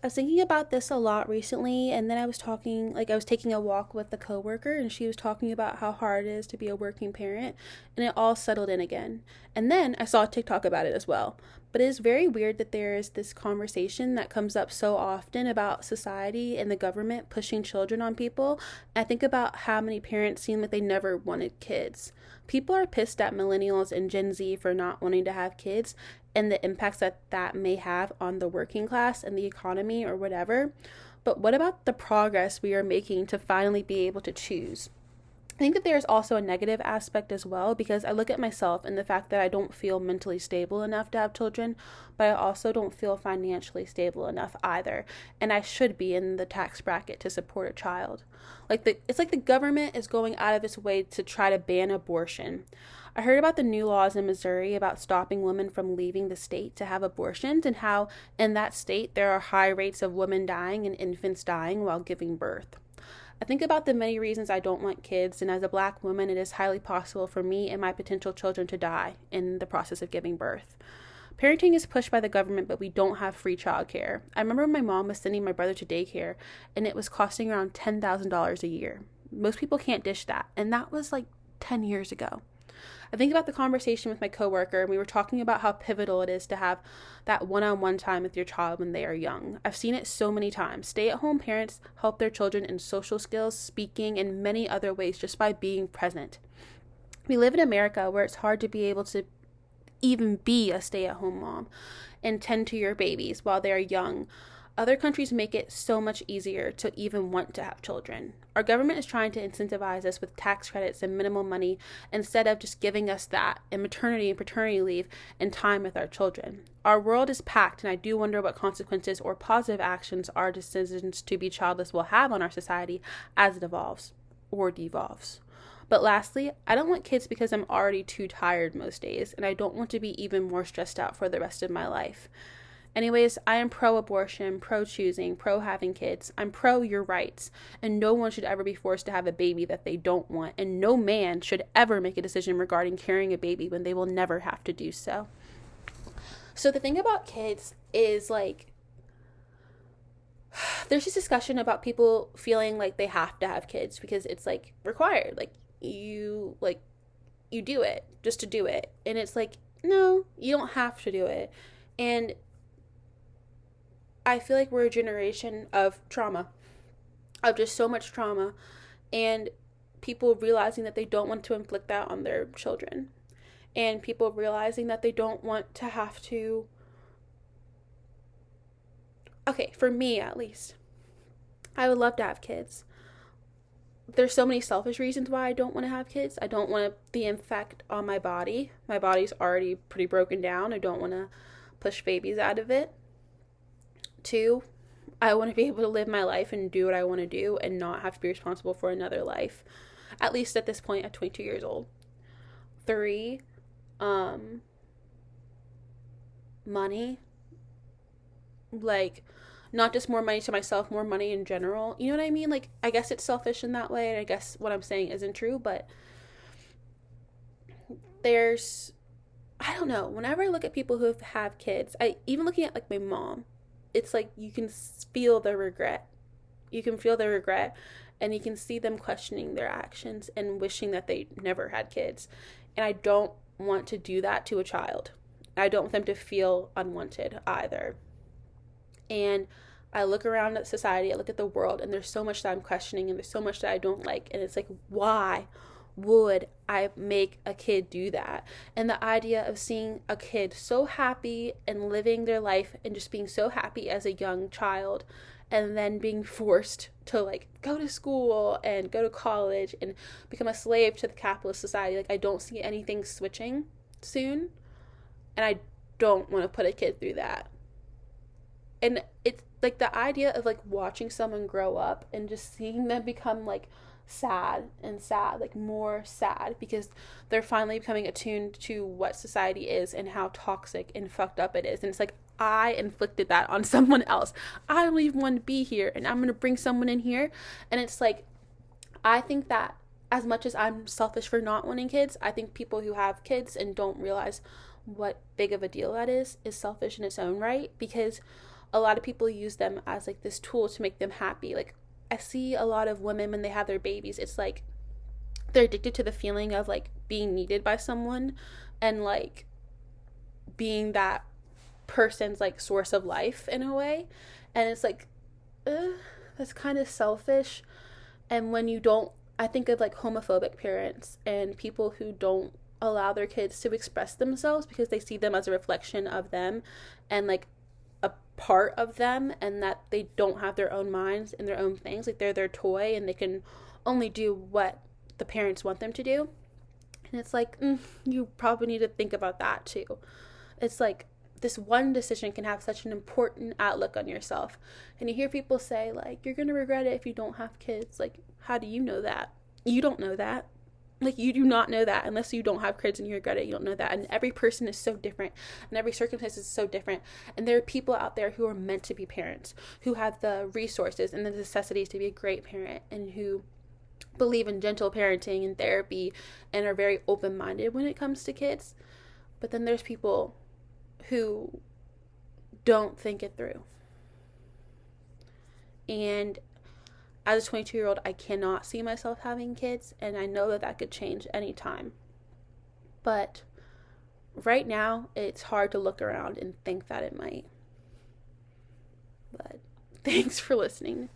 I was thinking about this a lot recently, and then I was talking, like, I was taking a walk with a coworker, and she was talking about how hard it is to be a working parent, and it all settled in again. And then I saw a TikTok about it as well. But it is very weird that there is this conversation that comes up so often about society and the government pushing children on people. I think about how many parents seem like they never wanted kids. People are pissed at millennials and Gen Z for not wanting to have kids, and the impacts that that may have on the working class and the economy or whatever. But what about the progress we are making to finally be able to choose? I think that there's also a negative aspect as well because I look at myself and the fact that I don't feel mentally stable enough to have children, but I also don't feel financially stable enough either. And I should be in the tax bracket to support a child. Like the it's like the government is going out of its way to try to ban abortion. I heard about the new laws in Missouri about stopping women from leaving the state to have abortions and how in that state there are high rates of women dying and infants dying while giving birth. I think about the many reasons I don't want kids, and as a black woman, it is highly possible for me and my potential children to die in the process of giving birth. Parenting is pushed by the government, but we don't have free childcare. I remember my mom was sending my brother to daycare, and it was costing around $10,000 a year. Most people can't dish that, and that was like 10 years ago. I think about the conversation with my coworker, and we were talking about how pivotal it is to have that one on one time with your child when they are young. I've seen it so many times. Stay at home parents help their children in social skills, speaking, and many other ways just by being present. We live in America where it's hard to be able to even be a stay at home mom and tend to your babies while they are young other countries make it so much easier to even want to have children. Our government is trying to incentivize us with tax credits and minimal money instead of just giving us that and maternity and paternity leave and time with our children. Our world is packed, and I do wonder what consequences or positive actions our decisions to be childless will have on our society as it evolves or devolves. But lastly, I don't want kids because I'm already too tired most days, and I don't want to be even more stressed out for the rest of my life. Anyways, I am pro abortion, pro choosing, pro having kids. I'm pro your rights. And no one should ever be forced to have a baby that they don't want. And no man should ever make a decision regarding carrying a baby when they will never have to do so. So the thing about kids is like, there's this discussion about people feeling like they have to have kids because it's like required. Like, you, like, you do it just to do it. And it's like, no, you don't have to do it. And I feel like we're a generation of trauma, of just so much trauma, and people realizing that they don't want to inflict that on their children, and people realizing that they don't want to have to. Okay, for me at least, I would love to have kids. There's so many selfish reasons why I don't want to have kids. I don't want the effect on my body. My body's already pretty broken down. I don't want to push babies out of it. Two, I want to be able to live my life and do what I want to do and not have to be responsible for another life. At least at this point at 22 years old. Three, um money. Like not just more money to myself, more money in general. You know what I mean? Like I guess it's selfish in that way and I guess what I'm saying isn't true, but there's I don't know. Whenever I look at people who have kids, I even looking at like my mom, it's like you can feel the regret. You can feel the regret and you can see them questioning their actions and wishing that they never had kids. And I don't want to do that to a child. I don't want them to feel unwanted either. And I look around at society, I look at the world, and there's so much that I'm questioning, and there's so much that I don't like. And it's like, why? Would I make a kid do that? And the idea of seeing a kid so happy and living their life and just being so happy as a young child and then being forced to like go to school and go to college and become a slave to the capitalist society. Like, I don't see anything switching soon. And I don't want to put a kid through that. And it's like the idea of like watching someone grow up and just seeing them become like sad and sad, like more sad because they're finally becoming attuned to what society is and how toxic and fucked up it is. And it's like, I inflicted that on someone else. I don't even want to be here and I'm going to bring someone in here. And it's like, I think that as much as I'm selfish for not wanting kids, I think people who have kids and don't realize what big of a deal that is is selfish in its own right because a lot of people use them as like this tool to make them happy. Like I see a lot of women when they have their babies, it's like they're addicted to the feeling of like being needed by someone and like being that person's like source of life in a way. And it's like, that's kind of selfish. And when you don't, I think of like homophobic parents and people who don't allow their kids to express themselves because they see them as a reflection of them and like a part of them and that they don't have their own minds and their own things. Like they're their toy and they can only do what the parents want them to do. And it's like mm, you probably need to think about that too. It's like this one decision can have such an important outlook on yourself. And you hear people say like you're going to regret it if you don't have kids. Like how do you know that? You don't know that like you do not know that unless you don't have kids and you regret it you don't know that. And every person is so different and every circumstance is so different. And there are people out there who are meant to be parents who have the resources and the necessities to be a great parent and who believe in gentle parenting and therapy and are very open-minded when it comes to kids. But then there's people who don't think it through. And as a 22 year old, I cannot see myself having kids, and I know that that could change anytime. But right now, it's hard to look around and think that it might. But thanks for listening.